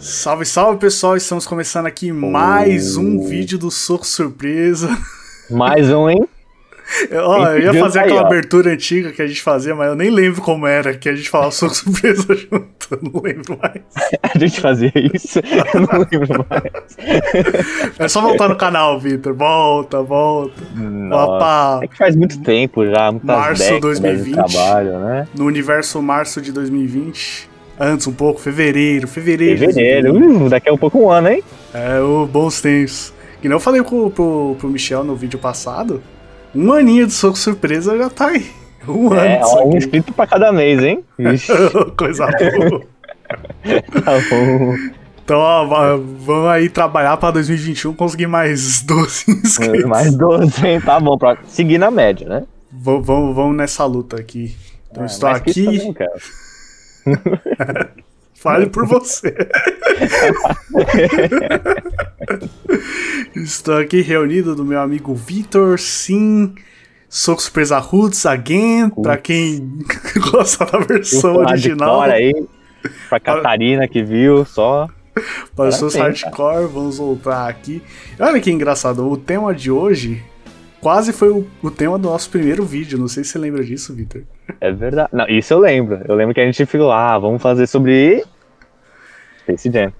Salve, salve pessoal, estamos começando aqui mais um vídeo do Soco Surpresa. Mais um, hein? Ó, eu ia fazer Aí, aquela ó. abertura antiga que a gente fazia, mas eu nem lembro como era que a gente falava Soco Surpresa junto, eu não lembro mais. A gente fazia isso, eu não lembro mais. É só voltar no canal, Vitor, volta, volta. Opa, É que faz muito tempo já, muitas Março décadas 2020. de trabalho, né? no universo março de 2020, antes um pouco, fevereiro, fevereiro. Fevereiro, 2020. uh, daqui a um pouco um ano, hein? É, o bons tempos. Que eu falei pro, pro, pro Michel no vídeo passado, um aninho de Soco Surpresa já tá aí. Um É, ano disso um inscrito pra cada mês, hein? Coisa boa. tá bom. Então, ó, va- vamos aí trabalhar pra 2021 conseguir mais 12 inscritos. Mais 12, hein? Tá bom, pra seguir na média, né? V- vamos, vamos nessa luta aqui. Então, É, estou aqui. fale por você. estou aqui reunido do meu amigo Vitor, sim. Soco Surpresa Roots again, pra quem gosta da versão original. aí, pra Catarina que viu, só. Para os seus hardcore, vamos voltar aqui. Olha que engraçado, o tema de hoje quase foi o, o tema do nosso primeiro vídeo. Não sei se você lembra disso, Victor. É verdade. Não, isso eu lembro. Eu lembro que a gente ficou, ah, vamos fazer sobre Space Jam.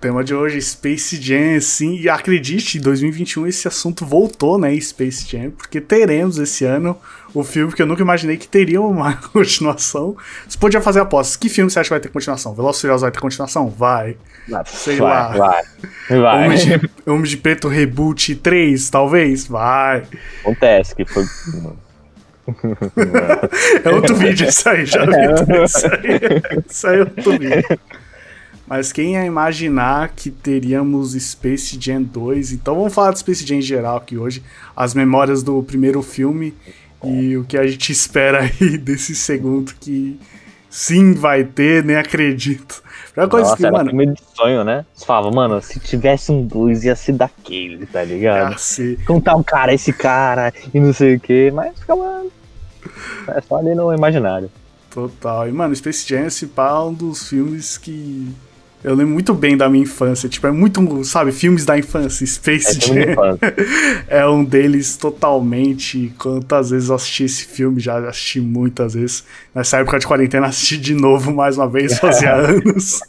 O tema de hoje, Space Jam, sim. E acredite, em 2021 esse assunto voltou, né, Space Jam, porque teremos esse ano o filme que eu nunca imaginei que teria uma continuação. Você podia fazer apostas. Que filme você acha que vai ter continuação? Furiosos vai ter continuação? Vai. Sei vai, lá. Vai, vai. Homem de, Homem de Preto Reboot 3, talvez? Vai. Acontece que foi. É outro vídeo isso aí, já vi. Isso aí, isso aí é outro vídeo. Mas quem ia imaginar que teríamos Space Jam 2? Então vamos falar de Space Jam em geral aqui hoje. As memórias do primeiro filme e o que a gente espera aí desse segundo que sim vai ter, nem acredito. Primeira coisa Nossa, que, era mano, filme de sonho, né? Você falava, mano, se tivesse um dois ia ser daquele, tá ligado? ia ser Contar um cara, esse cara, e não sei o que, mas ficava. É só ali no imaginário. Total. E, mano, Space Jam, esse pá, é um dos filmes que eu lembro muito bem da minha infância. Tipo, é muito, sabe, filmes da infância. É Space de Jam é um deles totalmente. Quantas vezes eu assisti esse filme? Já assisti muitas vezes. Nessa época de quarentena, assisti de novo mais uma vez, fazia anos.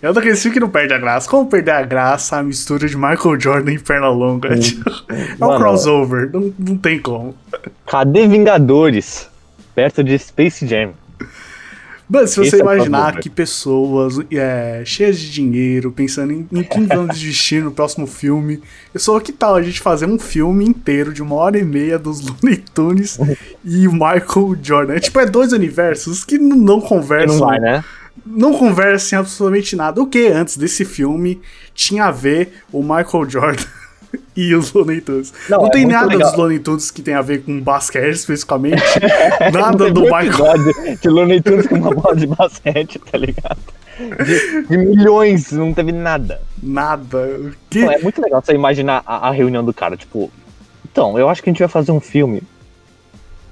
É um daqueles filmes que não perde a graça. Como perder a graça a mistura de Michael Jordan e Pernalonga? É um Mano, crossover, não, não tem como. Cadê Vingadores? Perto de Space Jam. Mano, se você Esse é imaginar crossover. que pessoas é, cheias de dinheiro, pensando em, em quem vamos vestir no próximo filme, eu sou que tal a gente fazer um filme inteiro de uma hora e meia dos Looney Tunes e o Michael Jordan? É, tipo, é dois universos que não, conversam. não vai, né? Não conversam em absolutamente nada. O que antes desse filme tinha a ver o Michael Jordan e os Looney Tunes? Não, Não, é tem nada legal. dos Looney Tunes que tem a ver com basquete especificamente. nada do Michael de Looney Tunes com uma bola de basquete, tá ligado? De, de milhões, não teve nada. Nada. O que? Pô, é muito legal você imaginar a, a reunião do cara, tipo, então, eu acho que a gente vai fazer um filme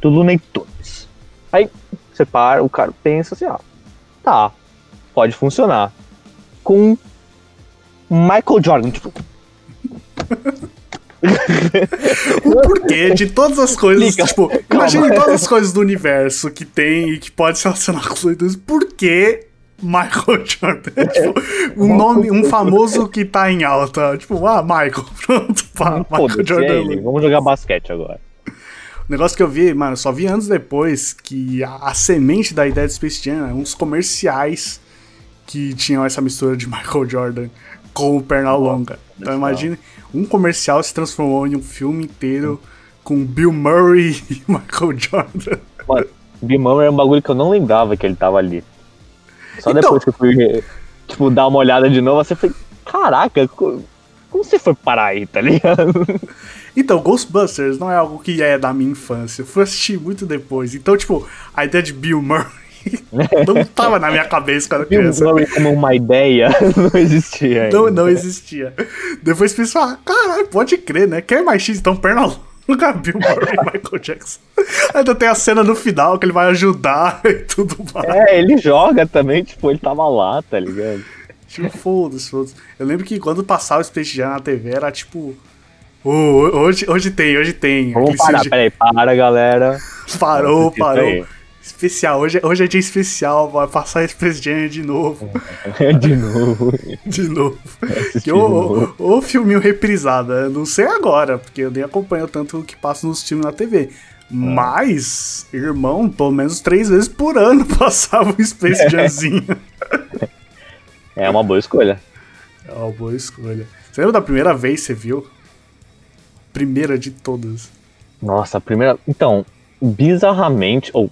do Looney Tunes. Aí você para, o cara pensa assim, ó, tá, pode funcionar. Com Michael Jordan, tipo, O porquê de todas as coisas, Explica. tipo, imagine todas as coisas do universo que tem e que pode se relacionar com os Tunes, por que Michael Jordan? tipo, um nome, um famoso que tá em alta, tipo, ah, Michael, pronto, pá, Michael foda-se, é Jordan. ele, vamos jogar basquete agora. O negócio que eu vi, mano, só vi anos depois que a, a semente da ideia de Space Jam é uns comerciais que tinham essa mistura de Michael Jordan com o Pernalonga. Então imagine, um comercial se transformou em um filme inteiro com Bill Murray e Michael Jordan. Mano, Bill Murray é um bagulho que eu não lembrava que ele tava ali. Só Então- depois que eu fui, tipo, dar uma olhada de novo, você foi, caraca, co- como você foi parar aí, tá ligado? Então, Ghostbusters não é algo que é da minha infância. Eu fui assistir muito depois. Então, tipo, a ideia de Bill Murray não tava na minha cabeça quando criança. Murray como uma ideia não existia ainda. Não, não existia. Depois pensou, ah, caralho, pode crer, né? Quer mais X, então perna longa, Murray e Michael Jackson. Ainda tem a cena no final que ele vai ajudar e tudo mais. É, ele joga também, tipo, ele tava lá, tá ligado? Tipo, foda-se, foda-se. Eu lembro que quando passava o Space Jam na TV era tipo. "Ô, hoje, hoje tem, hoje tem. Vamos parar, CG peraí, para, galera. Parou, parou. Especial, hoje, é- hoje é dia especial, vai passar Space Jam de novo. De novo. De novo. De novo. o, o, o filminho reprisado, eu não sei agora, porque eu nem acompanho tanto o que passa nos filmes na TV. Mas, irmão, pelo menos três vezes por ano passava um Space Jamzinho. É uma boa escolha. É uma boa escolha. Você lembra da primeira vez que você viu? Primeira de todas. Nossa, a primeira. Então, bizarramente, ou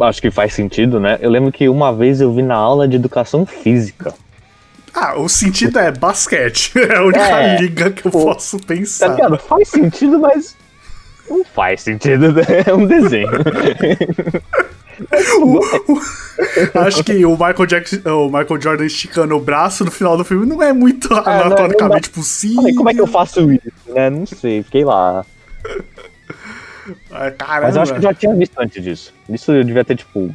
acho que faz sentido, né? Eu lembro que uma vez eu vi na aula de educação física. Ah, o sentido é basquete. É a única É, liga que eu pô, posso Tá pensar. ligado? Faz sentido, mas. Não faz sentido, né? É um desenho. Acho que o Michael Jackson, o Michael Jordan esticando o braço no final do filme não é muito não- não anatomicamente dá- possível. Falei, como é que eu faço isso? Né? Não sei, fiquei lá. Caramba. Mas eu acho que eu já tinha visto antes disso. Isso eu devia ter, tipo.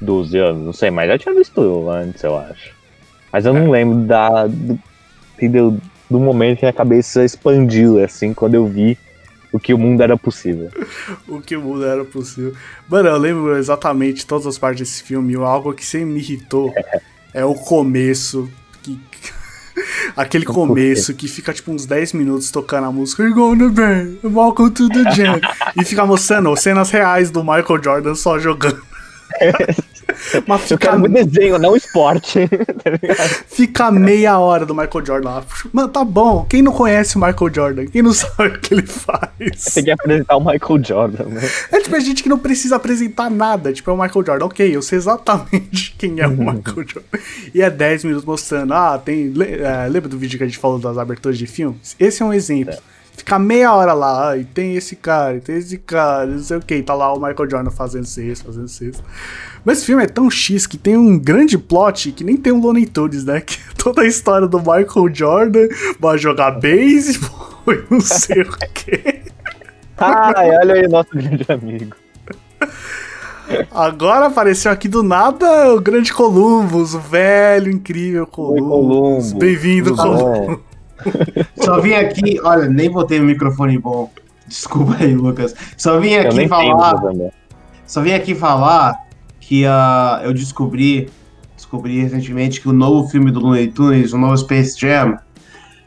12 anos, não sei, mas já tinha visto antes, eu acho. Mas eu não lembro da. Do, entendeu? Do momento que a cabeça expandiu, assim, quando eu vi o que o mundo era possível. o que o mundo era possível. Mano, eu lembro exatamente todas as partes desse filme. e Algo que sempre me irritou é o começo. Que... Aquele começo que fica tipo uns 10 minutos tocando a música We're gonna be, welcome to the jam. e fica mostrando cenas reais do Michael Jordan só jogando. Mas Eu fica, quero um desenho, não esporte. tá fica meia hora do Michael Jordan lá. Mano, tá bom. Quem não conhece o Michael Jordan? Quem não sabe o que ele faz? Tem que apresentar o Michael Jordan, né? É tipo a gente que não precisa apresentar nada. Tipo, é o Michael Jordan. Ok, eu sei exatamente quem é o Michael Jordan. E é 10 minutos mostrando. Ah, tem. é, lembra do vídeo que a gente falou das aberturas de filmes? Esse é um exemplo. Ficar meia hora lá, e tem esse cara, e tem esse cara, não sei o que, tá lá o Michael Jordan fazendo isso, fazendo isso. Mas esse filme é tão X que tem um grande plot que nem tem um Looney Tunes, né? Que é toda a história do Michael Jordan vai jogar beisebol e não sei o que. Ai, olha aí nosso grande amigo. Agora apareceu aqui do nada o grande Columbus, o velho, incrível Columbus. Bem-vindo, Columbus. Só vim aqui, olha, nem botei o microfone bom. Desculpa aí, Lucas. Só vim aqui falar, também. só vim aqui falar que ah, eu descobri, descobri recentemente que o novo filme do Looney Tunes, o novo Space Jam,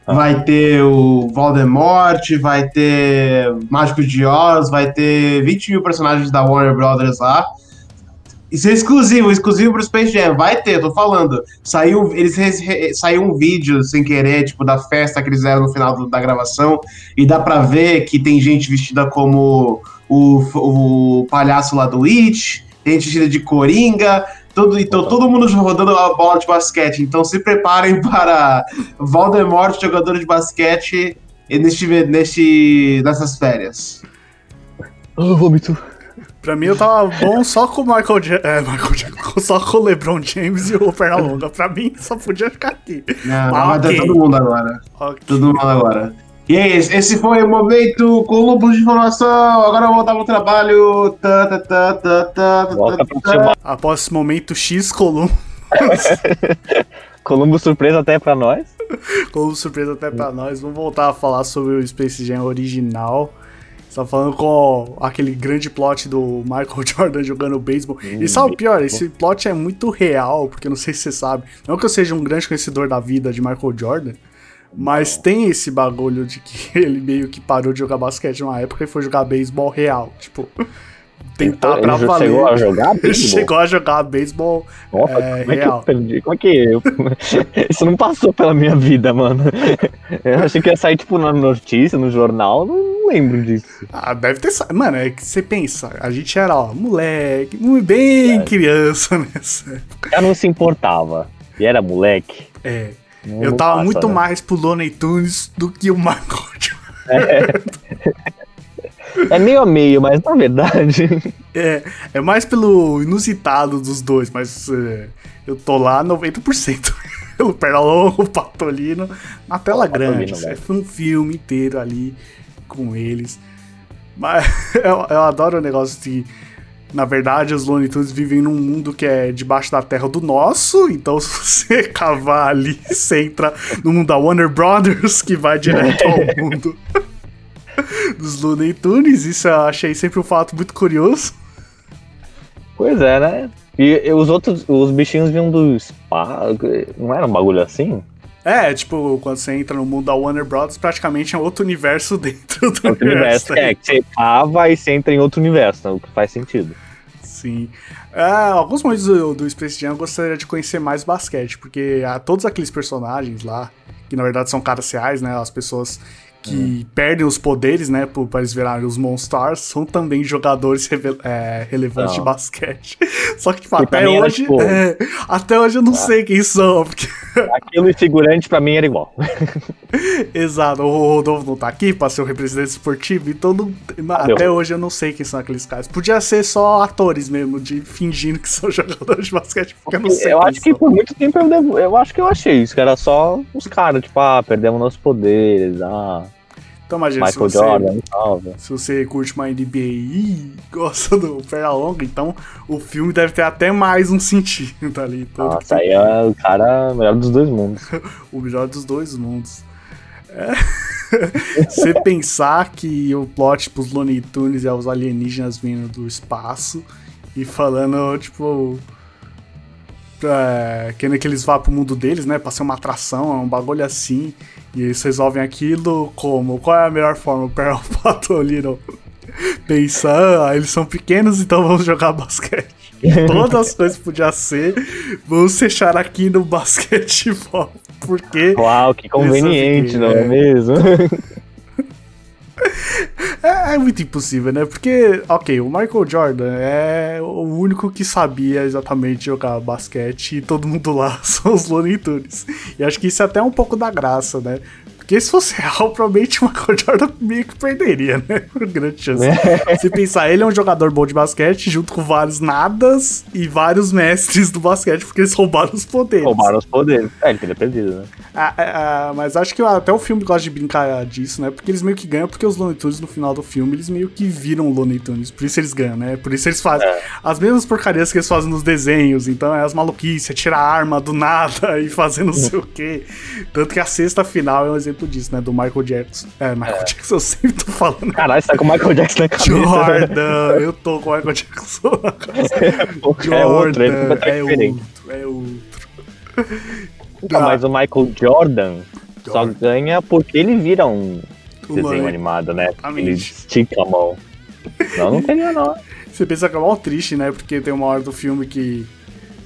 Ah. vai ter o Voldemort, vai ter Mágico de Oz, vai ter 20 mil personagens da Warner Brothers lá. Isso é exclusivo, exclusivo pro Space Jam. Vai ter, tô falando. Saiu, eles re- saiu um vídeo sem querer, tipo, da festa que eles fizeram no final do- da gravação. E dá pra ver que tem gente vestida como o, o palhaço lá do It, tem gente vestida de coringa. Todo, então, todo mundo rodando a bola de basquete. Então se preparem para Voldemort, jogador de basquete, neste, neste, nessas férias. Oh, vômito. Pra mim eu tava bom só com o Michael, ja é, Michael Jackson, só com o LeBron James e o Pernalonga. Pra mim só podia ficar aqui. Não, Ah, mas tá ok. todo mundo agora. Ok. Todo mundo agora. E é isso, esse foi o momento Colombo de informação. Agora eu vou voltar pro trabalho. Tá, tá, tá, tá, tá, Volta tá, tá. filmar. Após esse momento X, Columbus. Columbo surpresa até pra nós. Como surpresa até pra nós, vamos voltar a falar sobre o Space Jam original. Você tá falando com aquele grande plot do Michael Jordan jogando beisebol. E sabe o pior? Esse plot é muito real, porque não sei se você sabe. Não que eu seja um grande conhecedor da vida de Michael Jordan, mas tem esse bagulho de que ele meio que parou de jogar basquete numa época e foi jogar beisebol real. Tipo, tentar Ele pra já valer. chegou a jogar beisebol? chegou a jogar beisebol Nossa, É, como é que real. eu perdi? Como é que eu... Isso não passou pela minha vida, mano. Eu achei que ia sair, tipo, na notícia, no jornal. Não lembro disso. Ah, deve ter. sa- Mano, é que você pensa, a gente era, ó, moleque, bem criança nessa época. Eu não se importava. E era moleque. É. Não- eu não tava passa, muito né? mais pro Looney Tunes do que o Michael Jordan. É meio a meio, mas na verdade. É, é mais pelo inusitado dos dois, mas é, eu tô lá 90%. pelo Pernalongo, o Patolino, na tela Patolino, grande. velho. Foi um filme inteiro ali com eles. Mas eu, eu adoro o negócio de na verdade, os Looney Tunes vivem num mundo que é debaixo da terra do nosso, então se você cavar ali, você entra no mundo da Warner Brothers, que vai direto ao mundo dos Looney Tunes. Isso eu achei sempre um fato muito curioso. Pois é, né? E, e os outros, os bichinhos vinham do espaço, não era um bagulho assim? É, tipo, quando você entra no mundo da Warner Bros., praticamente é outro universo dentro do Outro universo, universo. é, que você cava e você entra em outro universo, o que faz sentido. Sim. É, alguns momentos do, do Space Jam eu gostaria de conhecer mais basquete, porque há todos aqueles personagens lá, que na verdade são caras reais, né? As pessoas que perdem os poderes, né, pra eles virarem os Monstars, são também jogadores é, relevantes de Não. basquete. Só que, tipo, até hoje. tipo- é, até hoje eu não sei quem são, porque. Aquilo e figurante pra mim era igual. Exato, o Rodolfo não tá aqui pra ser o representante esportivo, então não- até hoje eu não sei quem são aqueles caras. Podia ser só atores mesmo, de fingindo que são jogadores de basquete, porque eu não sei Eu acho que são. por muito tempo eu, devo, eu acho que eu achei isso, que era só os caras, tipo, ah, perdemos nossos poderes, ah, Então imagina, se Michael você, Jordan, salve. se você curte uma NBA e gosta do Pernalonga, então o filme deve ter até mais um sentido ali. Tanto que Nossa, aí é o cara melhor dos dois mundos. o melhor dos dois mundos. É. Você pensar que o plot pros Looney Tunes é os alienígenas vindo do espaço e falando, tipo. É, querendo que eles vá pro mundo deles, né? Pra ser uma atração, é um bagulho assim. E eles resolvem aquilo como? Qual é a melhor forma? O Perl Patolino pensa, ah, eles são pequenos, então vamos jogar basquete. Todas as coisas podiam ser, vamos fechar aqui no basquetebol. Porque Uau, que conveniente, não é. mesmo? é, é muito impossível, né? Porque, ok, o Michael Jordan é o único que sabia exatamente jogar basquete e todo mundo lá são os Looney Tunes. E acho que isso é até um pouco da graça, né? Porque se fosse real, provavelmente o Michael Jordan meio que perderia, né? Por grande chance. Se pensar, ele é um jogador bom de basquete, junto com vários nadas e vários mestres do basquete, porque eles roubaram os poderes. Roubaram os poderes. É, ele teria perdido, né? Ah, ah, ah, mas acho que até o filme gosta de brincar disso, né? Porque eles meio que ganham, porque os Looney Tunes no final do filme, eles meio que viram Looney Tunes. Por isso eles ganham, né? Por isso eles fazem É. as mesmas porcarias que eles fazem nos desenhos. Então é as maluquices, é tirar a arma do nada e fazer não sei o quê. Tanto que a sexta final é um exemplo disso, né? Do Michael Jackson. É, Michael Jackson, eu sempre tô falando. Caralho, você tá com o Michael Jackson na cabeça. Jordan, eu tô com o Michael Jackson na cabeça. É outro, Jordan, é diferente. outro, é outro. Então, mas o Michael Jordan só Jordan. ganha porque ele vira um desenho animado, né? Ele estica a mão. Não, não teria não. Você pensa que é mal triste, né? Porque tem uma hora do filme que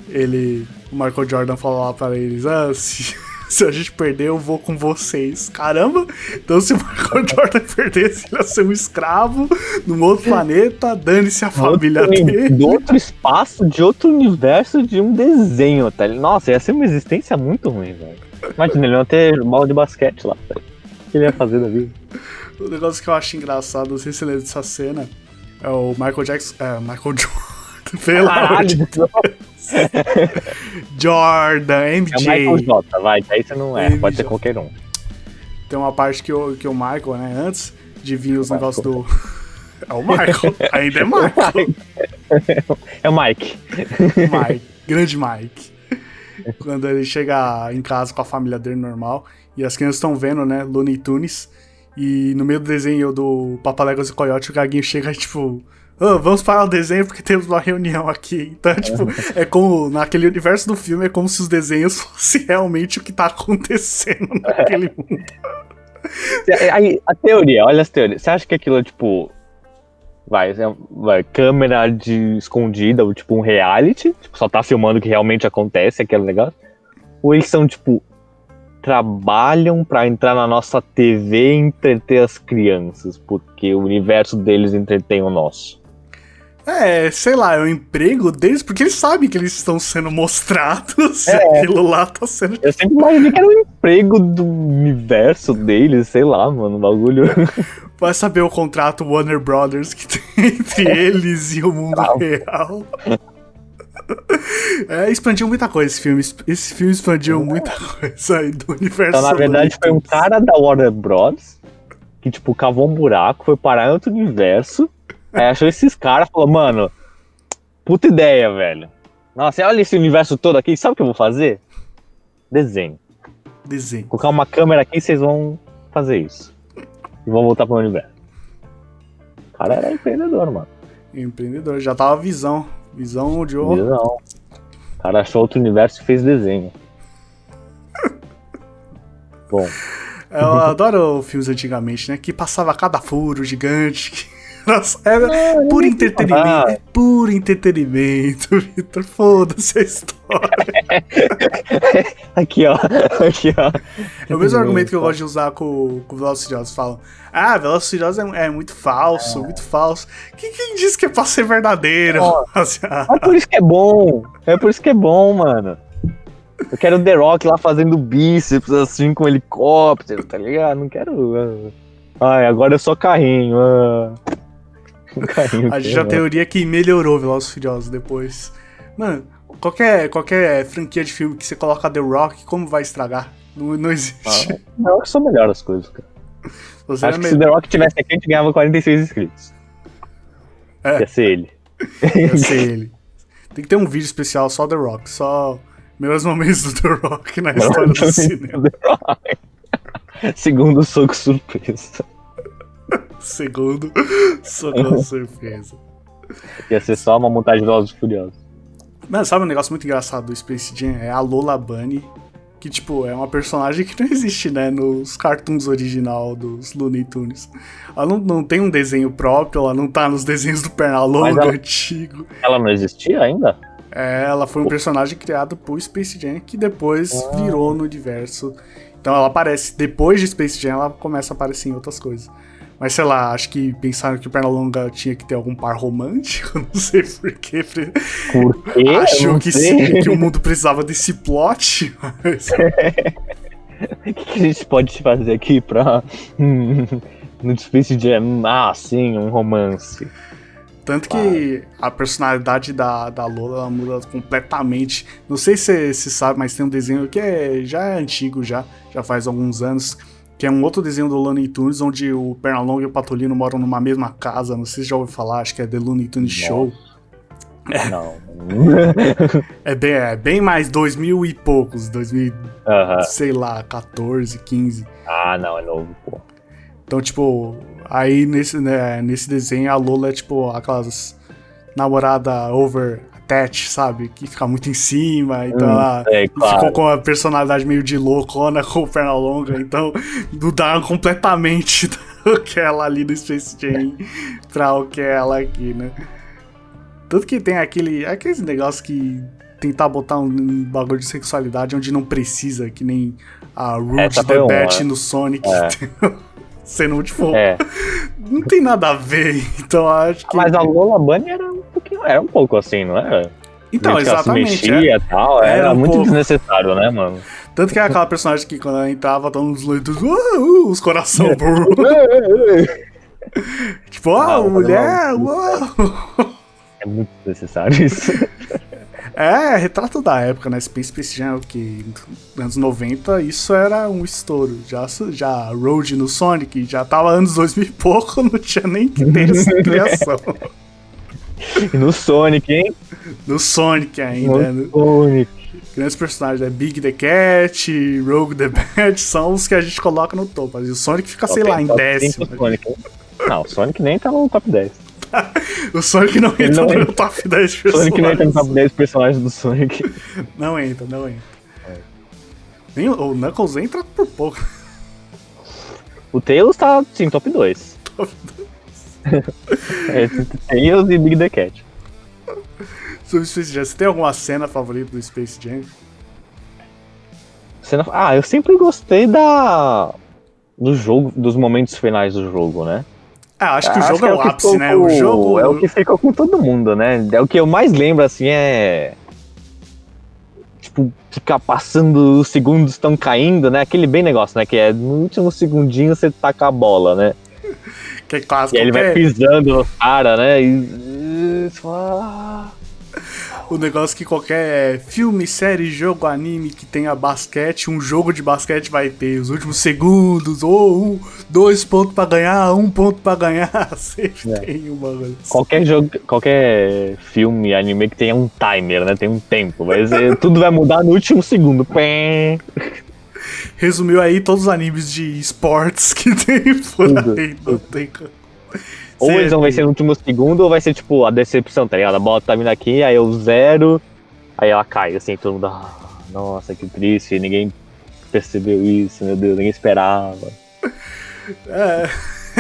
ele. O Michael Jordan fala lá pra eles: Ah, se, se a gente perder, eu vou com vocês. Caramba! Então se o Michael Jordan perdesse, ele ia ser um escravo num outro planeta, dane-se a família dele. Do outro espaço, de outro universo, de um desenho, tá? Nossa, ia ser uma existência muito ruim, velho. Imagina, ele ia ter bola de basquete lá, velho. O que ele ia fazer da vida? O negócio que eu acho engraçado, não sei se você lembra dessa cena, é o Michael Jackson. É, Michael Jordan. Pelo amor de Jordan, É o MJ. Michael J, vai, aí você não é, MJ. pode ser qualquer um. Tem uma parte que o, que o Michael, né, antes de vir os negócios do. É o Michael, ainda é Michael. É o Mike. Mike, grande Mike. Quando ele chega em casa com a família dele normal e as crianças estão vendo, né, Looney Tunes. E no meio do desenho do Papaléguas e Coyote, o Gaguinho chega tipo. "Ah, vamos parar o desenho porque temos uma reunião aqui. Então, tipo, é como. Naquele universo do filme, é como se os desenhos fossem realmente o que tá acontecendo naquele mundo. Aí, a teoria, olha as teorias. Você acha que aquilo é tipo. Vai, é- vai, câmera de escondida, ou tipo um reality, tipo, só tá filmando o que realmente acontece, aquele negócio? Ou eles são, tipo, trabalham pra entrar na nossa TV e entreter as crianças, porque o universo deles entretém o nosso. É, sei lá, é o emprego deles, porque eles sabem que eles estão sendo mostrados e É. aquilo lá tá sendo. Eu sempre imaginei que era o emprego do universo deles, sei lá, mano, o bagulho. Vai saber o contrato Warner Brothers que tem entre eles e o mundo Bravo. real. É, expandiu muita coisa esse filme. Esse filme expandiu muita coisa aí do universo. Então, na verdade, foi um cara da Warner Bros. que, tipo, cavou um buraco, foi parar em outro universo. Aí achou esses caras e falou, mano, puta ideia, velho. Nossa, olha esse universo todo aqui. Sabe o que eu vou fazer? Desenho. Desenho. Colocar uma câmera aqui e vocês vão fazer isso. E vão voltar pro universo. O cara era empreendedor, mano. Empreendedor. Já tava visão. Visão de ouro. Não. O cara achou outro universo e fez desenho. Bom, Eu adoro filmes antigamente, né? Que passava cada furo gigante. Nossa, era puro entretenimento. Ah. É puro entretenimento, Vitor. Foda-se a história. aqui ó, aqui ó. É o mesmo argumento que eu gosto de usar com, com Velozes Furiosos. Falam, ah, Velozes Furiosos é, é muito falso, muito falso. Quem, quem disse que é pra ser verdadeiro? Ah, É por isso que é bom. É por isso que é bom, mano. Eu quero o The Rock lá fazendo bíceps assim com helicóptero, tá ligado? Não quero. ah. Ai, agora é só carrinho. ah. Carrinho, a gente já teoria que melhorou Velozes Furiosos depois. Mano, qualquer, qualquer franquia de filme que você coloca The Rock, como vai estragar? Não, não existe. Ah, Não, que só melhora as coisas, cara. Você Acho é que se melhor. The Rock tivesse aqui, a gente ganhava 46 inscritos. É. Ia ser ele. Ia ser ele. Tem que ter um vídeo especial só The Rock, só melhores momentos do The Rock na história do cinema. The Rock. Segundo soco surpresa. Segundo, socorro surpresa. Ia ser só uma montagem de Velozes Furiosos. Mano, sabe um negócio muito engraçado do Space Jam? É a Lola Bunny, que, tipo, é uma personagem que não existe, né, nos cartoons original dos Looney Tunes. Ela não, não tem um desenho próprio, ela não tá nos desenhos do Pernalonga Mas ela- antigo. Ela não existia ainda? É, ela foi um personagem criado por Space Jam que depois Ah. virou no universo. Então ela aparece, depois de Space Jam, ela começa a aparecer em outras coisas. Mas sei lá, acho que pensaram que o Pernalonga tinha que ter algum par romântico, não sei porquê. Por quê? Não que sim, que o mundo precisava desse plot. Mas... O que, que a gente pode fazer aqui pra. no Space Jam? Ah, sim, um romance. Tanto que a personalidade da, da Lola muda completamente. Não sei se você sabe, mas tem um desenho que é, já é antigo, já, já faz alguns anos. Que é um outro desenho do Looney Tunes, onde o Pernalonga e o Patolino moram numa mesma casa. Não sei se já ouviu falar, acho que é The Looney Tunes Nossa. Show. Não. É bem, é bem mais 2000 e poucos, 2000, Aham. sei lá, 14, 15. Ah, não, é novo, pô. Então, tipo, aí nesse, né, nesse desenho a Lola é tipo aquelas namorada over attached, sabe? Que fica muito em cima, então Hum, ela é, claro. ficou com a personalidade meio de loucona com perna longa, então mudaram completamente o que é ela ali no Space Jam pra o que é ela aqui, né? Tanto que tem aquele, aqueles negócios que tentar botar um, um bagulho de sexualidade onde não precisa, que nem a Rude Essa the foi uma, Bat né? no Sonic. É. Sendo tipo, É. não tem nada a ver, então acho que. Mas a Lola Bunny era um pouquinho. Era um pouco assim, não era? então, ela se exatamente. mexia é. tal. Era Era, um muito pouco. desnecessário, né, mano? Tanto que é aquela personagem que quando ela entrava, tava uns leitos, uh, os coração, tipo, ah, mulher, uau. É muito desnecessário isso. É, retrato da época, né? Space Space Jam, o que anos 90, isso era um estouro. Já, já Road no Sonic, já tava anos 2000 e pouco, não tinha nem que ter essa criação. E no Sonic, hein? No Sonic ainda, né? No Sonic. Grandes personagens, né? Big the Cat, Rogue the Bat, são os que a gente coloca no topo. Mas o Sonic fica, sei Top- lá, em top décimo. Sonic? Não, o Sonic nem tá no top 10. O Sonic não entra não no entra. top 10 O personagens. Sonic nem tá no top 10 personagens do Sonic. Não entra, não entra. É. Nem o, Knuckles entra por pouco. O Tails tá, sim, top 2. Top É, Tails e Big the Cat. Sobre Space Jam, você tem alguma cena favorita do Space Jam? Cena- Ah, eu sempre gostei da. Do jogo, dos momentos finais do jogo, né? Ah, acho que o Acho jogo é o que ápice, né? O jogo. É o que ficou com todo mundo, né? É o que eu mais lembro, assim, é. Tipo, ficar passando, os segundos estão caindo, né? Aquele bem negócio, né? Que é no último segundinho você taca a bola, né? Que é clássico. E ele vai qualquer- pisando no cara, né? E. e "Ah". O negócio que qualquer filme, série, jogo, anime que tenha basquete, um jogo de basquete vai ter os últimos segundos, ou um, dois pontos pra ganhar, um ponto pra ganhar. Sempre É. tem uma. Qualquer jogo, qualquer filme, anime que tenha um timer, né? Tem um tempo. Ser, tudo vai mudar no último segundo. Resumiu aí todos os animes de esportes que tem por aí. Não tem como. Ou eles vão vencer no último segundo, ou vai ser tipo a decepção, tá ligado? A bola tá vindo aqui, aí eu zero, aí ela cai, assim, todo mundo. "Ah, nossa, que triste, ninguém percebeu isso, meu Deus, ninguém esperava. É,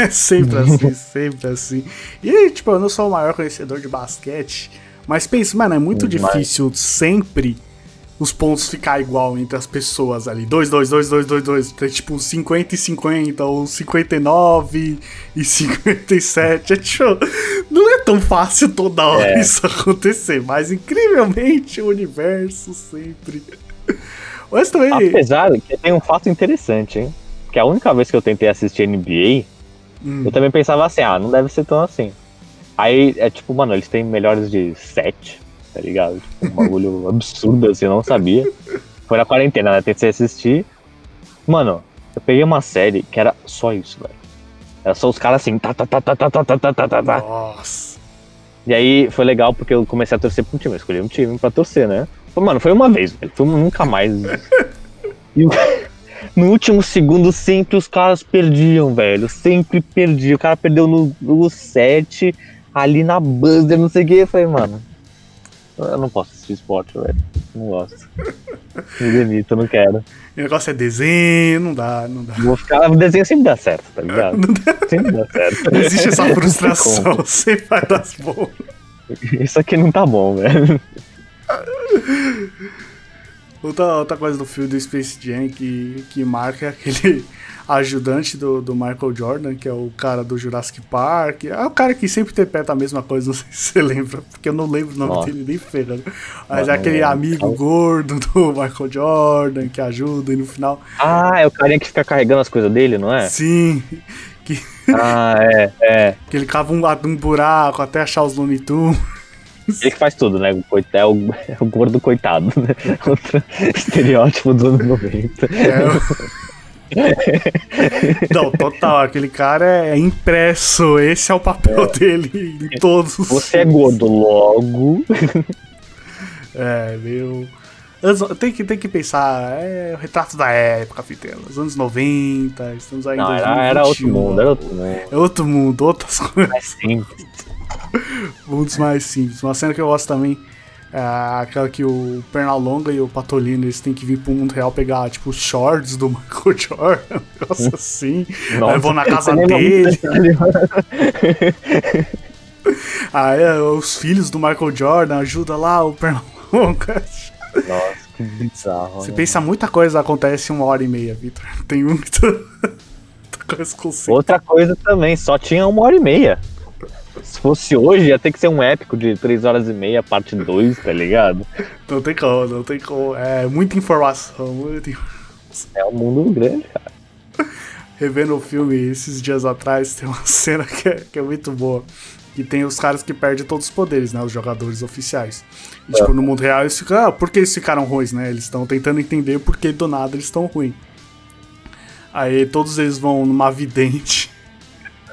é sempre assim, sempre assim. E tipo, eu não sou o maior conhecedor de basquete, mas pensa, mano, é muito Demais. difícil sempre os pontos ficar igual entre as pessoas ali. 2, 2, 2, 2, 2, 2. Tem tipo 50 e 50, ou 59 e 57. É, tipo, não é tão fácil toda hora É. isso acontecer, mas incrivelmente o universo sempre. Mas também. Apesar que tem um fato interessante, hein? Que a única vez que eu tentei assistir NBA, Hum. eu também pensava assim, ah, não deve ser tão assim. Aí é tipo, mano, eles têm melhores de 7, tá ligado? Tipo, um bagulho absurdo assim, eu não sabia. Foi na quarentena, né? Tentei assistir. Mano, eu peguei uma série que era só isso, velho. Era só os caras assim, tá, tá, tá, tá, tá, tá, tá, tá, tá, tá, tá. Nossa. E aí foi legal porque eu comecei a torcer pra um time, eu escolhi um time pra torcer, né? Mano, foi uma vez, velho. Foi nunca mais. E no último segundo sempre os caras perdiam, velho. Sempre perdiam. O cara perdeu no, no 7, ali na buzzer, não sei o que. Eu falei, mano, eu não posso assistir esporte, velho. Não gosto. Me demito, não quero. O negócio é desenho, não dá, não dá. Vou ficar. O desenho sempre dá certo, tá ligado? Sempre dá certo. Não existe essa frustração, sempre vai dar bom. Isso aqui não tá bom, velho. Outra, outra coisa do filme do Space Jam que, que marca é aquele ajudante do, do Michael Jordan, que é o cara do Jurassic Park. É o cara que sempre interpreta a mesma coisa, não sei se você lembra, porque eu não lembro o nome Nossa. dele nem ferrando. Mas Não, é aquele amigo não. gordo do Michael Jordan que ajuda e no final. Ah, é o carinha que fica carregando as coisas dele, não é? Sim, que, Ah, é, é. que ele cava um, um buraco até achar os Looney Tunes. Ele que faz tudo, né? É o, é o gordo coitado, né? Outro estereótipo dos anos 90. É, Não, total, aquele cara é impresso, esse é o papel dele em todos os Você é gordo, logo. É, meu. Tem que, tem que pensar, é o retrato da época, Fitela. Os anos 90, estamos aí em Não, 2021. era, era outro mundo, era outro mundo. É outro mundo, outras coisas. Mais simples. Mundos mais simples. Uma cena que eu gosto também é aquela que o Pernalonga e o Patolino eles têm que vir pro mundo real pegar, tipo, os shorts do Michael Jordan, um negócio assim. Aí vão na casa lembra dele. muito Aí é, os filhos do Michael Jordan ajudam lá o Pernalonga. Nossa, que bizarro. Você né? pensa muita coisa acontece em uma hora e meia, Vitor. Tem você. Outra coisa também, só tinha uma hora e meia. Se fosse hoje, ia ter que ser um épico de 3 horas e meia, parte 2, tá ligado? Não tem como, não tem como. É muita informação, muita informação. É um mundo grande, cara. Revendo o filme esses dias atrás, tem uma cena que é, que é muito boa. Que tem os caras que perdem todos os poderes, né? Os jogadores oficiais. E, tipo, no mundo real eles ficam. Ah, por que eles ficaram ruins, né? Eles estão tentando entender por que do nada eles estão ruins. Aí todos eles vão numa vidente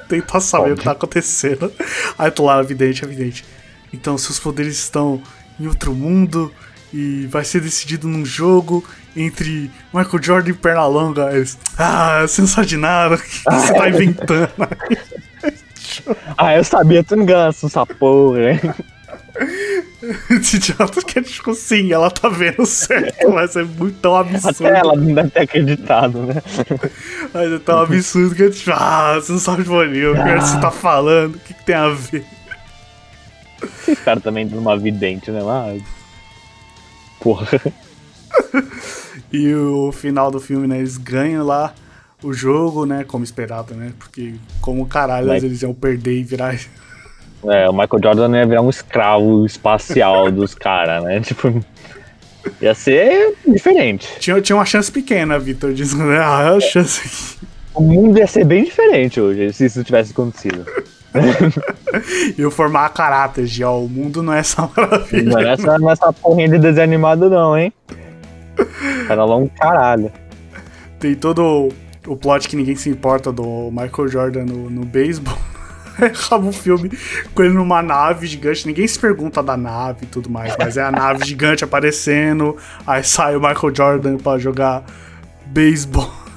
tentar saber o que tá acontecendo. Aí tô lá na vidente, a vidente. Então, seus poderes estão em outro mundo e vai ser decidido num jogo entre Michael Jordan e Pernalonga. Eles, ah, você não sabe de nada, o que você tá inventando? Ah, eu sabia, tu não ganha essa porra, hein? Idiota que é tipo sim, ela tá vendo certo, mas é muito tão absurdo. Até ela não deve ter acreditado, né? Mas é tão absurdo que é tipo, ah, você não sabe de bonito, o que você tá falando, o que, que tem a ver? Esse cara também numa vidente, né? Mas... Porra. E o final do filme, né? Eles ganham lá o jogo, né? Como esperado, né? Porque como caralho Mas- eles iam perder e virar. É, o Michael Jordan ia virar um escravo espacial dos caras, né? Tipo, ia ser diferente. Tinha, tinha uma chance pequena, Vitor, dizendo, né? Ah, é a chance. O mundo ia ser bem diferente hoje se isso tivesse acontecido. e formar caráter de, ó, o mundo não é essa maravilha. Não é essa, não é essa porrinha de desenho animado, não, hein? Era lá um caralho. Tem todo o plot que ninguém se importa do Michael Jordan no, no beisebol. Acaba o filme com ele numa nave gigante. Ninguém se pergunta da nave e tudo mais, mas é a nave gigante aparecendo. Aí sai o Michael Jordan pra jogar beisebol.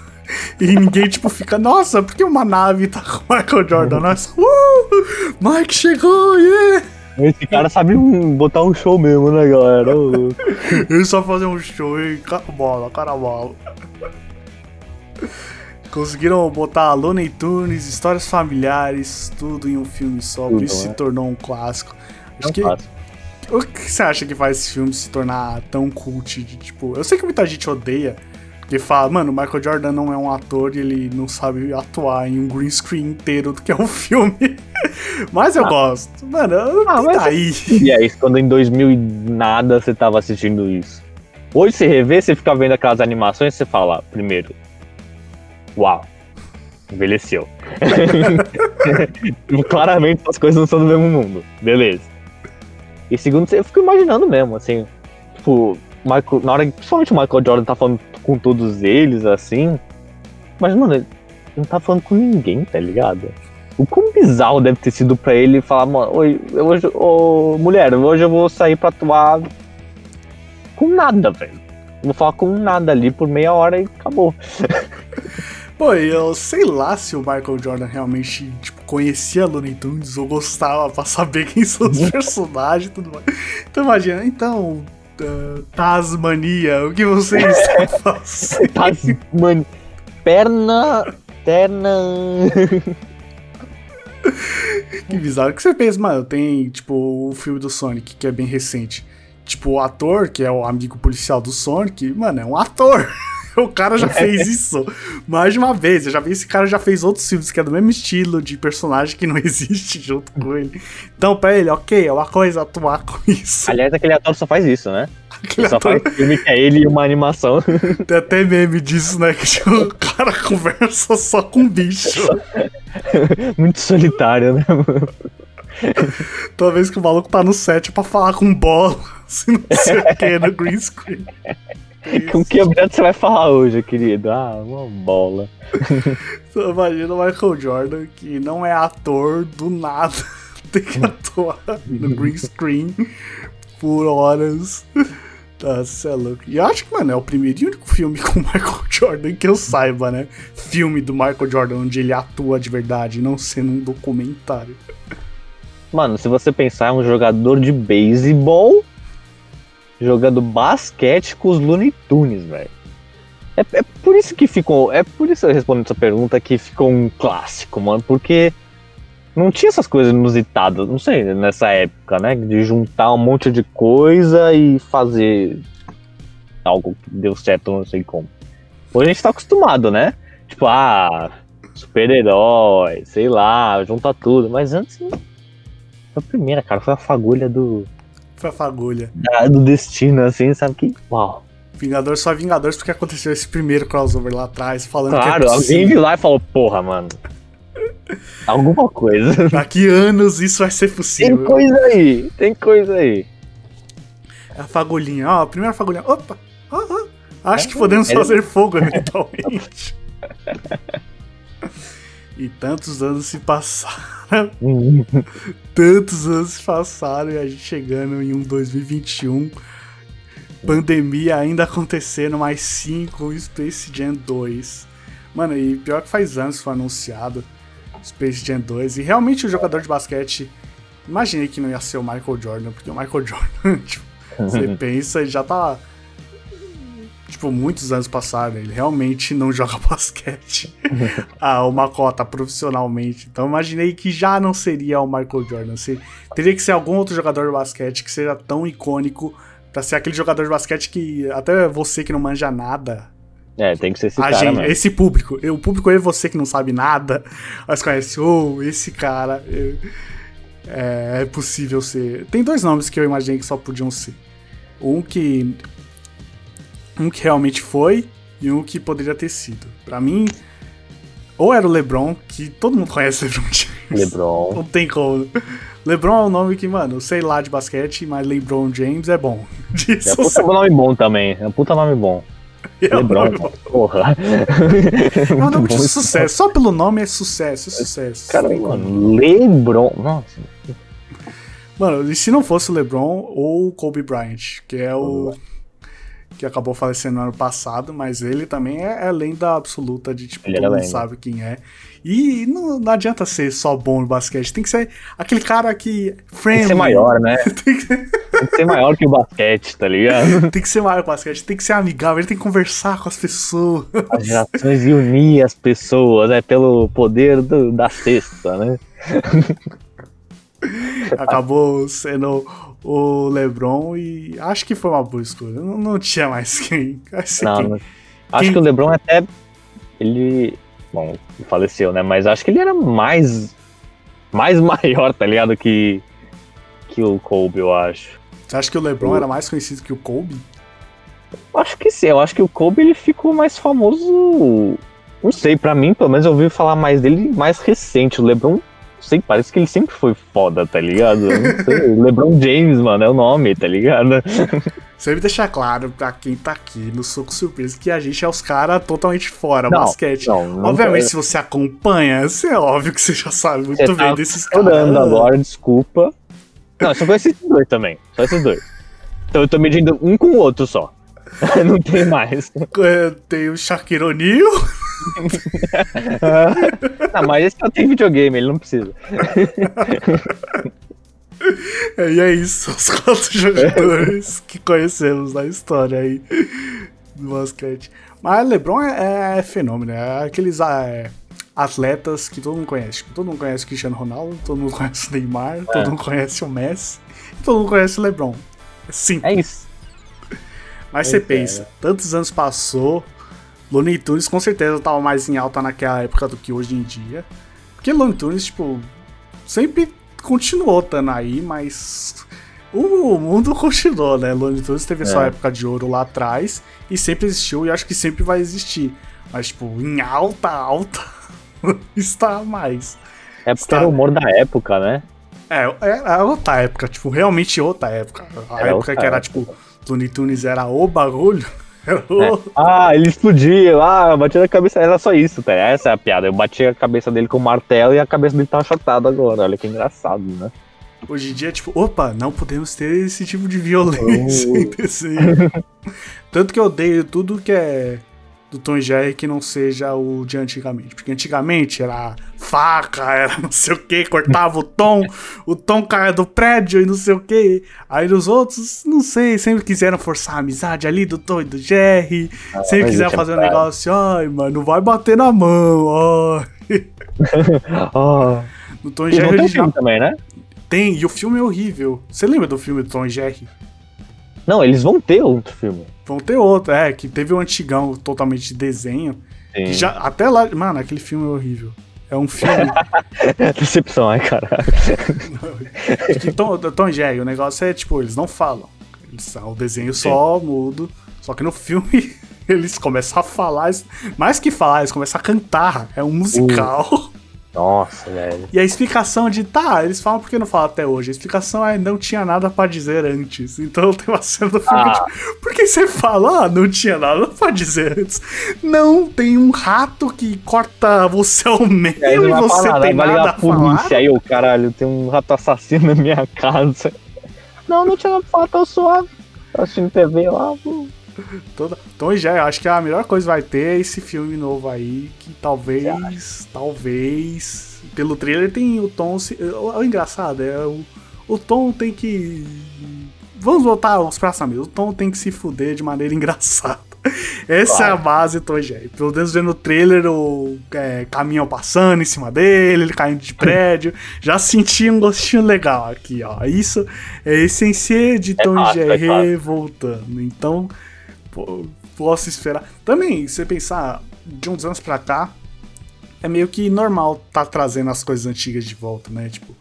E ninguém, tipo, fica, nossa, por que uma nave tá com o Michael Jordan? Nós, uh, Mike chegou, yeah! Esse cara sabe botar um show mesmo, né, galera? Ele só fazer um show e carabola, carabola. Conseguiram botar Looney Tunes, histórias familiares, tudo em um filme só, por Tudo, isso se né? tornou um clássico. Acho não que, faço. o que você acha que faz esse filme se tornar tão cult? de, tipo, eu sei que muita gente odeia, porque fala, mano, o Michael Jordan não é um ator e ele não sabe atuar em um green screen inteiro do que é um filme. Mas eu gosto. Mano, Ah, tá aí. E aí, quando em 2000 e nada você tava assistindo isso? Hoje você revê, você fica vendo aquelas animações, você fala, primeiro, uau, envelheceu. Claramente as coisas não são do mesmo mundo, beleza. E segundo, eu fico imaginando mesmo, assim, tipo, Michael, na hora que principalmente o Michael Jordan tá falando com todos eles, assim, mas, mano, ele não tá falando com ninguém, tá ligado? O quão bizarro deve ter sido pra ele falar, mano, oi, hoje, ô, mulher, hoje eu vou sair pra atuar com nada, velho. Vou falar com nada ali por meia hora e acabou. Pô, eu sei lá se o Michael Jordan realmente, tipo, conhecia Looney Tunes ou gostava pra saber quem são os personagens e tudo mais. Então imagina, então, uh, Tasmania, o que você está fazendo? Mano, perna, perna. Que bizarro. que você pensa, mano, tem, tipo, o filme do Sonic, que é bem recente. Tipo, o ator, que é o amigo policial do Sonic, mano, é um ator. O cara já fez isso mais de uma vez. Eu já vi esse cara já fez outros filmes que é do mesmo estilo de personagem que não existe junto com ele. Então, pra ele, ok, é uma coisa atuar com isso. Aliás, aquele ator só faz isso, né? Aquele Ele só ator- faz filme que é ele e uma animação. Tem até meme disso, né? Que o cara conversa só com bicho. Muito solitário, né? mano? Toda vez que o maluco tá no set pra falar com bola, assim, não sei o que, no green screen. Com que objeto você vai falar hoje, querido? Ah, uma bola. Imagina o Michael Jordan, que não é ator do nada, tem que atuar no green screen por horas. Nossa, é louco. E eu acho que, mano, é o primeiro e único filme com o Michael Jordan que eu saiba, né? Filme do Michael Jordan onde ele atua de verdade, não sendo um documentário. Mano, se você pensar, é um jogador de beisebol jogando basquete com os Looney Tunes, velho. É, é por isso que ficou. É por isso eu respondo essa pergunta que ficou um clássico, mano. Porque não tinha essas coisas inusitadas, não sei, nessa época, né? De juntar um monte de coisa e fazer algo que deu certo, não sei como. Hoje a gente tá acostumado, né? Tipo, ah, super-herói, sei lá, junta tudo. Mas antes. Foi a primeira, cara. Foi a fagulha do, Foi a fagulha. do destino, assim, sabe? Que. Uau. Vingadores só Vingadores porque aconteceu esse primeiro crossover lá atrás, falando Claro, que é alguém viu lá e falou, porra, mano. Alguma coisa. Daqui anos isso vai ser Tem possível. coisa aí, tem coisa aí. É a fagulhinha, ó, a primeira fagulhinha. Opa! acho que podemos Ele- fazer fogo eventualmente. e tantos anos se passaram, tantos anos se passaram e a gente chegando em um 2021. Pandemia ainda acontecendo, mais 5 Space Jam 2. Mano, e pior que faz anos que foi anunciado Space Jam 2. E realmente o jogador de basquete. Imaginei que não ia ser o Michael Jordan, porque o Michael Jordan, tipo, você pensa, ele já tá. Tipo, muitos anos passaram, ele realmente não joga basquete a uma cota profissionalmente. Então imaginei que já não seria o Michael Jordan. Se, teria que ser algum outro jogador de basquete que seja tão icônico pra ser aquele jogador de basquete que até você que não manja nada. É, tem que ser esse a cara, gente, mano. esse público, o público é você que não sabe nada, mas conhece, oh, esse cara. é- É, é possível ser. Tem dois nomes que eu imaginei que só podiam ser. Um que. Um que realmente foi e um que poderia ter sido. Pra mim, ou era o LeBron, que todo mundo conhece o LeBron James. LeBron. Não tem como. LeBron é um nome que, mano, sei lá de basquete, mas LeBron James é bom. É Disso um puta nome bom também. É um puta nome bom. é LeBron, nome bom. porra. É um nome de sucesso. Só pelo nome é sucesso, é sucesso. Cara, mano, LeBron. Nossa. Mano, e se não fosse o LeBron ou o Kobe Bryant, que é o. que acabou falecendo no ano passado, mas ele também é, é lenda absoluta de tipo, Ele todo era mundo sabe quem é. E não, não adianta ser só bom no basquete, tem que ser aquele cara que. Friendly. Tem que ser maior, né? tem, que, Tem que ser maior que o basquete, tá ligado? tem que ser maior no basquete, tem que ser amigável, ele tem que conversar com as pessoas. As gerações e unir as pessoas, né? Pelo poder do- da cesta, né? acabou sendo o LeBron e acho que foi uma boa escolha. Não, não tinha mais quem. Ser Não, quem. Acho que o LeBron até. Ele. Bom, faleceu, né? Mas acho que ele era mais. Mais maior, tá ligado? Que. Que o Kobe, eu acho. Você acha que o LeBron era mais conhecido que o Kobe? Acho que sim, eu acho que o Kobe ele ficou mais famoso. Não sei, pra mim, pelo menos eu ouvi falar mais dele mais recente. O LeBron, sei, parece que ele sempre foi foda, tá ligado? Eu Não sei, LeBron James, mano, é o nome, tá ligado? Sempre deixar claro pra quem tá aqui no Soco Surpresa que a gente é os caras totalmente fora Não, basquete. Não, não Obviamente, se você acompanha, você é óbvio que você já sabe muito Você bem tá desses caras. agora, desculpa. Não, só esses dois também. Só esses dois. Então eu tô medindo um com o outro só. Não tem mais. É, Tem o Shaquille O'Neal, Ah, mas esse só tem videogame, ele não precisa. é, e é isso, os quatro jogadores que conhecemos na história aí do basquete. Mas LeBron é, é fenômeno, é aqueles é, atletas que todo mundo conhece. Todo mundo conhece o Cristiano Ronaldo, todo mundo conhece o Neymar, todo mundo conhece o Messi, todo mundo conhece o LeBron. É simples. É isso. Mas Pois você é, pensa, tantos anos passou, Looney Tunes com certeza tava mais em alta naquela época do que hoje em dia. Porque Looney Tunes, tipo, sempre continuou estando aí, mas o mundo continuou, né? Looney Tunes teve a sua É. época de ouro lá atrás e sempre existiu e acho que sempre vai existir. Mas, tipo, em alta, alta, está mais. É porque Está- era o humor da época, né? É, é, é outra época, tipo, realmente outra época. A Era época outra que era, época. tipo, Looney Tunes era o bagulho. O... Ah, ele explodia, ah, batia na cabeça, era só isso, tá? Essa é a piada. Eu bati a cabeça dele com o martelo e a cabeça dele tá achatada agora. Olha que engraçado, né? Hoje em dia, tipo, opa, não podemos ter esse tipo de violência Oh. em desenho. Tanto que eu odeio tudo que é do Tom e Jerry que não seja o de antigamente. Porque antigamente era faca, era não sei o que, cortava o tom, o tom caia do prédio e não sei o que. Aí nos outros, não sei, sempre quiseram forçar a amizade ali do Tom e do Jerry. sempre mas quiseram fazer um verdade. negócio, ai, mano, não vai bater na mão, ó. Ah, No Tom e Jerry tem filme também, né? tem, e o filme é horrível. Você lembra do filme do Tom e Jerry? Não, eles vão ter outro filme. Vão ter outro, é, que teve o antigão totalmente de desenho. Sim. Já, até lá, mano, aquele filme é horrível. É um filme Decepção, ai, caralho. de Tom, Tom e Jerry. O negócio é, tipo, eles não falam. Eles são o desenho só mudo. Só que no filme eles começam a falar. Mais que falar, eles começam a cantar. É um musical. Nossa, velho. E a explicação de, tá, eles falam porque não falam até hoje. A explicação é, não tinha nada pra dizer antes. Então tem uma cena do filme Ah. que, tipo, por que você fala, ah, não tinha nada pra dizer antes? Não, tem um rato que corta você ao meio E aí e não vai você falar, tem nada a polícia aí, ô caralho, tem um rato assassino na minha casa. Não, não tinha nada pra falar, tô suave. Tô assistindo TV lá, pô. Toda... Tom e Jerry, eu acho que a melhor coisa vai ter é esse filme novo aí, que talvez, talvez, pelo trailer tem o Tom, se... o, o engraçado é o, o Tom tem que, vamos voltar aos praçamentos, o Tom tem que se fuder de maneira engraçada. Essa é a Claro. base do Tom Jerry. Pelo menos vendo no trailer o é, caminhão passando em cima dele, ele caindo de prédio. Já senti um gostinho legal aqui, ó. Isso é essência de Tom é Jerry voltando. Então, posso esperar. Também, se você pensar de uns anos pra cá, é meio que normal tá trazendo as coisas antigas de volta, né? Tipo,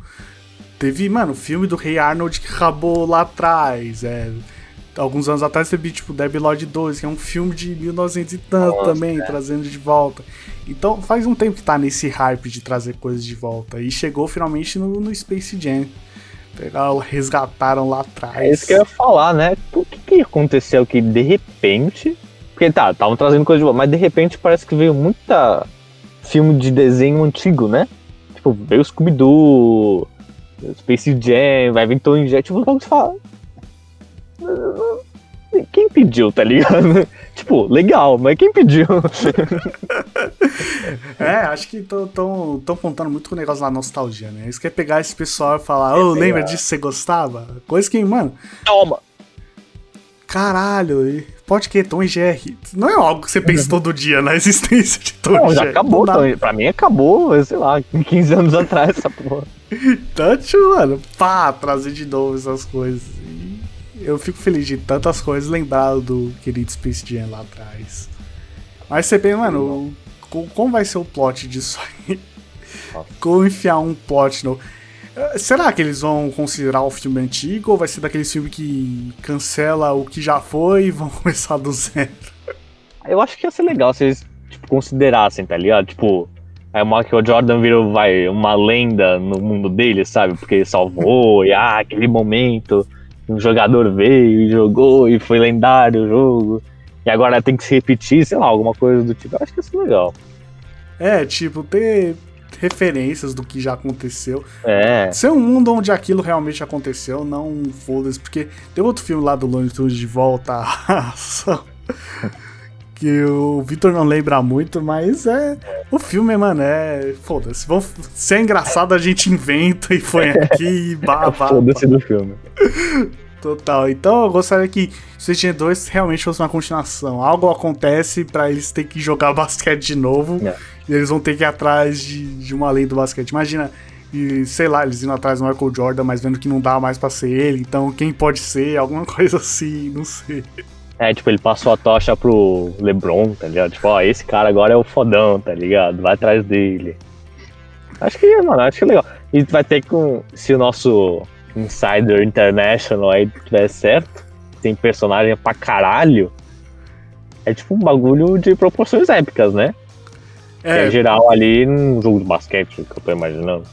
teve, mano, o filme do Rei Arnold que acabou lá atrás. É, alguns anos atrás teve tipo Debbie Lloyd 2, que é um filme de 1900 e tanto Nossa, também, é. trazendo de volta. Então faz um tempo que tá nesse hype de trazer coisas de volta. E chegou finalmente no, no Space Jam. Pegaram, resgataram lá atrás. É isso que eu ia falar, né? O que, que aconteceu que de repente. Porque tá, estavam trazendo coisa de volta, mas de repente parece que veio muita filme de desenho antigo, né? Tipo, veio Scooby-Doo, Space Jam, vai vir Tom Jet, tipo, como você fala. Quem pediu, tá ligado? Tipo, legal, mas quem pediu? É, acho que estão contando muito com o negócio da nostalgia, né? Isso quer pegar esse pessoal e falar, ô, pegar. lembra disso você gostava? Coisa que, mano, Toma! caralho, e pode que Tom e Jerry. Não é algo que você pensa todo dia na existência de Tom Não, e já Jerry. acabou, Não então, pra mim acabou, sei lá, 15 anos atrás essa porra. Então, mano, pá, trazer de novo essas coisas. E eu fico feliz de tantas coisas lembrar do querido Space Jam lá atrás. Mas você pensa, mano, o- como vai ser o plot disso aí? Como enfiar um plot no. Eh, Será que eles vão considerar o filme antigo ou vai ser daquele filme que cancela o que já foi e vão começar do zero? Eu acho que ia ser legal se eles tipo, considerassem, tá ligado? Tipo, aí que o Jordan virou, vai, uma lenda no mundo dele, sabe? Porque ele salvou, e ah, aquele momento, um jogador veio e jogou e foi lendário o jogo. E agora tem que se repetir, sei lá, alguma coisa do tipo. Eu acho que ia ser legal. É, tipo, ter referências do que já aconteceu. É. Ser um mundo onde aquilo realmente aconteceu, não foda-se, porque tem outro filme lá do Tunes de volta à ação, que o Victor não lembra muito, mas é. O filme, mano, é. Foda-se. Vamos- Se é engraçado, a gente inventa e põe aqui e baba. Foda-se do filme. Total. Então eu gostaria que Jam 2 realmente fosse uma continuação. Algo acontece pra eles terem que jogar basquete de novo. É. E eles vão ter que ir atrás de, de uma lei do basquete. Imagina, e, sei lá, eles indo atrás do Michael Jordan, mas vendo que não dá mais pra ser ele. Então quem pode ser? Alguma coisa assim, não sei. É, tipo, ele passou a tocha pro LeBron, tá ligado? Tipo, ó, esse cara agora é o fodão, tá ligado? Vai atrás dele. Acho que, mano, acho que é legal. E vai ter com. Se o nosso Insider International aí tiver certo, tem personagem pra caralho. É tipo um bagulho de proporções épicas, né? Que é É, geral ali num jogo de basquete, que eu tô imaginando.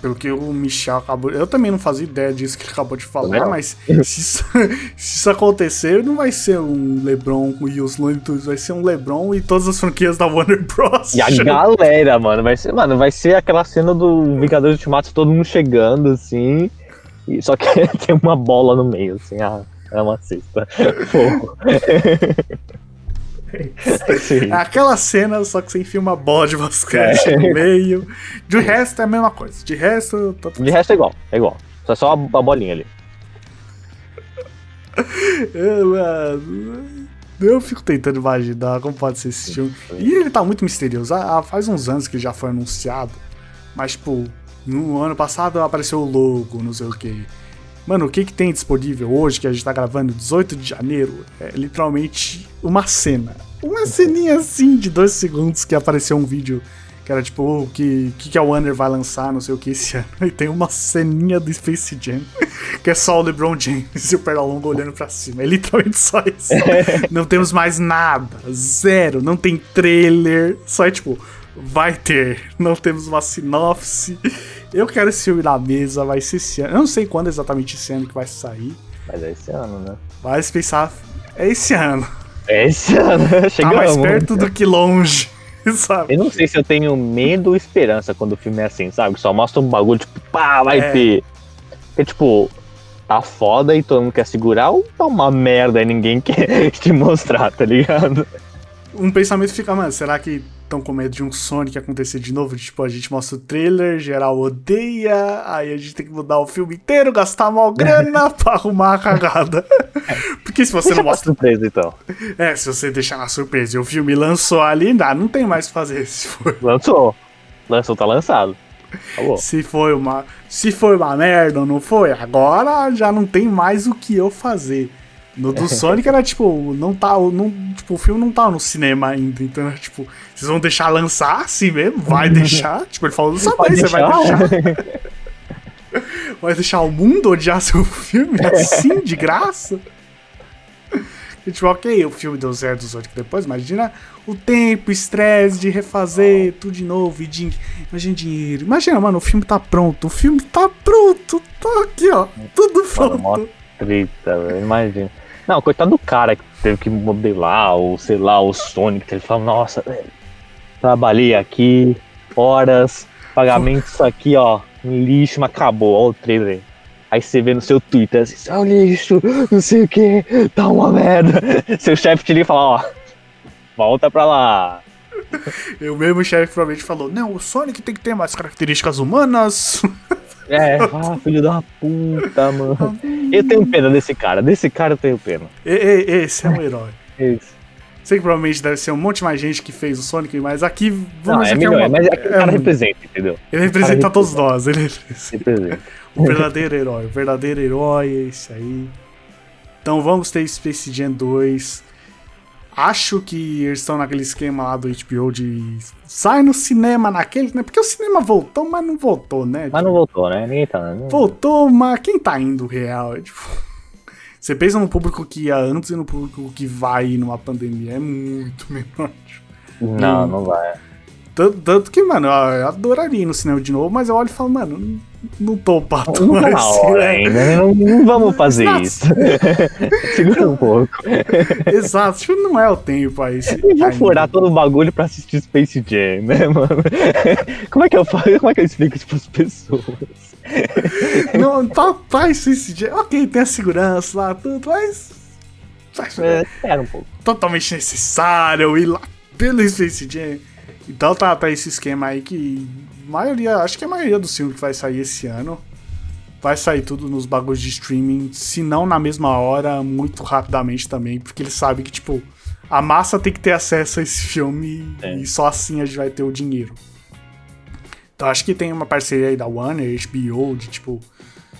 Pelo que o Michel acabou. Eu também não fazia ideia disso que ele acabou de falar, não. mas se isso, se isso acontecer, não vai ser um LeBron e os Looney Tunes, vai ser um LeBron e todas as franquias da Warner Bros. E a galera, mano, vai ser, mano, vai ser aquela cena do Vingadores Ultimato, todo mundo chegando, assim. E, só que tem uma bola no meio, assim, ah, é uma cesta. Sim. É aquela cena, só que você enfia uma bola de basquete É. no meio. De resto é a mesma coisa. De resto, tá De resto é igual, é igual. Só só a, bolinha ali. É, mano, Eu fico tentando imaginar como pode ser esse filme. E ele tá muito misterioso. Ah, ah, faz uns anos que já foi anunciado. Mas, tipo, no ano passado apareceu o logo, não sei o que. Mano, o que que tem disponível hoje, que a gente tá gravando 18 de janeiro, é literalmente uma cena. Uma ceninha assim de dois segundos que apareceu um vídeo que era tipo, o que, que, que a Warner vai lançar, não sei o que esse ano. E tem uma ceninha do Space Jam, que é só o LeBron James e o Pernalonga olhando pra cima. É literalmente só isso. não temos mais nada. Zero. Não tem trailer. Só é tipo, vai ter. Não temos uma sinopse. Eu quero esse filme na mesa, vai ser esse ano. Eu não sei quando exatamente esse ano que vai sair. Mas é esse ano, né? Mas pensar, é esse ano. É esse ano, Tá chegamos. mais perto do que longe, sabe? Eu não sei se eu tenho medo ou esperança quando o filme é assim, sabe? Só mostra um bagulho, tipo, pá, vai É. ter. Porque, tipo, tá foda e todo mundo quer segurar ou tá uma merda e ninguém quer te mostrar, tá ligado? Um pensamento fica, mano, será que estão com medo de um Sonic acontecer de novo? Tipo, a gente mostra o trailer, geral odeia, aí a gente tem que mudar o filme inteiro, gastar mal grana pra arrumar a cagada. Porque se você Deixa não mostra. surpresa, então. É, se você deixar na surpresa e o filme lançou ali, dá, não tem mais o que fazer. Se for, Lançou. Lançou, tá lançado. Se foi uma. Se foi uma merda ou não foi, agora já não tem mais o que eu fazer. No do Sonic era tipo, não tá. Não, tipo, o filme não tá no cinema ainda. Então era tipo, vocês vão deixar lançar assim mesmo? Vai deixar? Tipo, ele falou, Pode você vai deixar? Vai deixar o mundo odiar seu filme assim, de graça? E, tipo, ok, o filme deu certo do Sonic depois, imagina o tempo, estresse de refazer tudo de novo e din... imagina dinheiro. Imagina, mano, o filme tá pronto, o filme tá pronto, tá aqui, ó, tudo Mano, pronto. treta, velho, imagina. Não, coitado do cara que teve que modelar, ou sei lá, o Sonic, ele fala, nossa, trabalhei aqui, horas, pagamento isso aqui, ó, lixo, mas acabou, ó o trailer. Aí você vê no seu Twitter assim, é um lixo, não sei o que, tá uma merda. Seu chefe te liga e fala, ó, volta pra lá. E o mesmo chefe provavelmente falou: Não, o Sonic tem que ter mais características humanas. É, ah, filho da puta, mano. Eu tenho pena desse cara, desse cara eu tenho pena. E- e- esse é um herói. Esse. Sei que provavelmente deve ser um monte mais gente que fez o Sonic, mas aqui Não, vamos é dizer que é melhor, uma- mas é que o é cara um- representa, entendeu? Ele representa todos nós, ele. Representa. O verdadeiro herói. O verdadeiro herói é esse aí. Então vamos ter Space Jam 2. Acho que eles estão naquele esquema lá do HBO de sai no cinema naquele, né? Porque o cinema voltou, mas não voltou, né? Mas não voltou, né? Ninguém tá. Não... Voltou, mas quem tá indo real? É, tipo, você pensa no público que ia antes e no público que vai numa pandemia. É muito menor. Não, não vai. Tanto, tanto que, mano, eu adoraria ir no cinema de novo, mas eu olho e falo, mano, não, não tô pato Não tá na hora ainda, não, não vamos fazer Exato. isso. Segura um pouco. Exato, tipo, não é o tempo aí. se- E vou furar todo o bagulho pra assistir Space Jam, né, mano? Como é que eu faço? Como é que eu explico isso pras pessoas? Não, tá, tá isso, esse dia. Ok, tem a segurança lá, tudo, mas. mas É, Espera um pouco. totalmente necessário ir lá pelo Space Jam. Então tá, tá esse esquema aí que. Maioria, acho que a maioria dos filmes que vai sair esse ano vai sair tudo nos bagulhos de streaming, se não na mesma hora, muito rapidamente também, porque eles sabem que, tipo, a massa tem que ter acesso a esse filme É. e só assim a gente vai ter o dinheiro. Então acho que tem uma parceria aí da Warner, HBO, de tipo,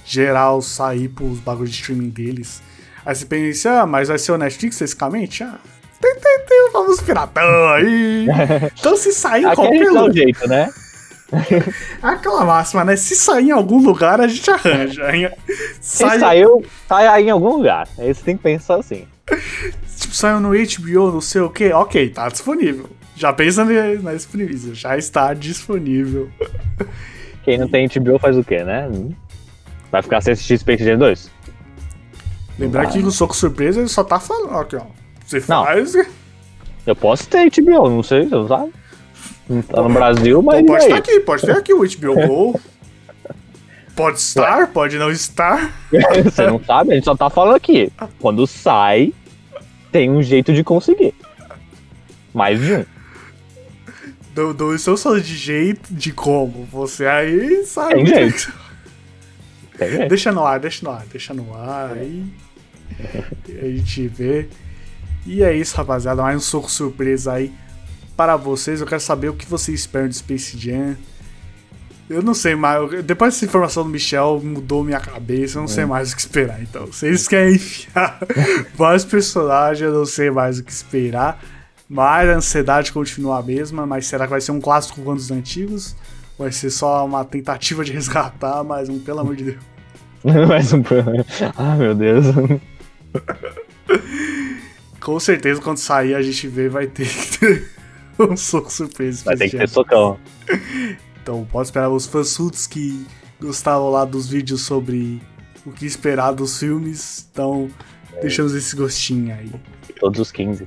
geral sair pros bagulhos de streaming deles. Aí você pensa, ah, mas vai ser o Netflix fisicamente? Ah, tem, tem, tem os famosos piratão aí. Então se sair qualquer um lugar. jeito, né? Aquela máxima, né? Se sair em algum lugar, a gente arranja. Se Sai, saiu, sai aí em algum lugar. Aí você tem que pensar assim. tipo, saiu no HBO, não sei o que. Ok, tá disponível. Já pensa na disponível. Já está disponível. Quem não tem HBO faz o quê, né? Vai ficar sem assistir Space Jam 2? Lembrar Vai. que no Soco Surpresa ele só tá falando. Aqui, ó. Você Não. faz. Eu posso ter HBO, não sei, você não sabe? Não tá no Brasil, mas. Pô, pode e estar aí? aqui, pode ter aqui o HBO Go. Pode estar, pode não estar. Você não sabe? A gente só tá falando aqui. Quando sai, tem um jeito de conseguir. Mais de um. Não, não estou falando de jeito, de como. Você aí sabe. Tem jeito. Tem jeito. Deixa no ar, deixa no ar, deixa no ar aí. A gente vê. E é isso, rapaziada. Mais um soco surpresa aí para vocês. Eu quero saber o que vocês esperam de Space Jam. Eu não sei mais. Depois dessa informação do Michel, mudou minha cabeça. Eu não sei mais o que esperar. Então, vocês querem enfiar vários personagens, eu não sei mais o que esperar. Mas a ansiedade continua a mesma. Mas será que vai ser um clássico como os antigos? Vai ser só uma tentativa de resgatar, mas um, pelo amor de Deus. Mais um. Ah, meu Deus. Com certeza, quando sair, a gente vê, vai ter que ter um soco surpresa. Vai ter que ter socão. Então, pode esperar os fansuits que gostavam lá dos vídeos sobre o que esperar dos filmes. Então, deixamos esse gostinho aí. Todos os 15.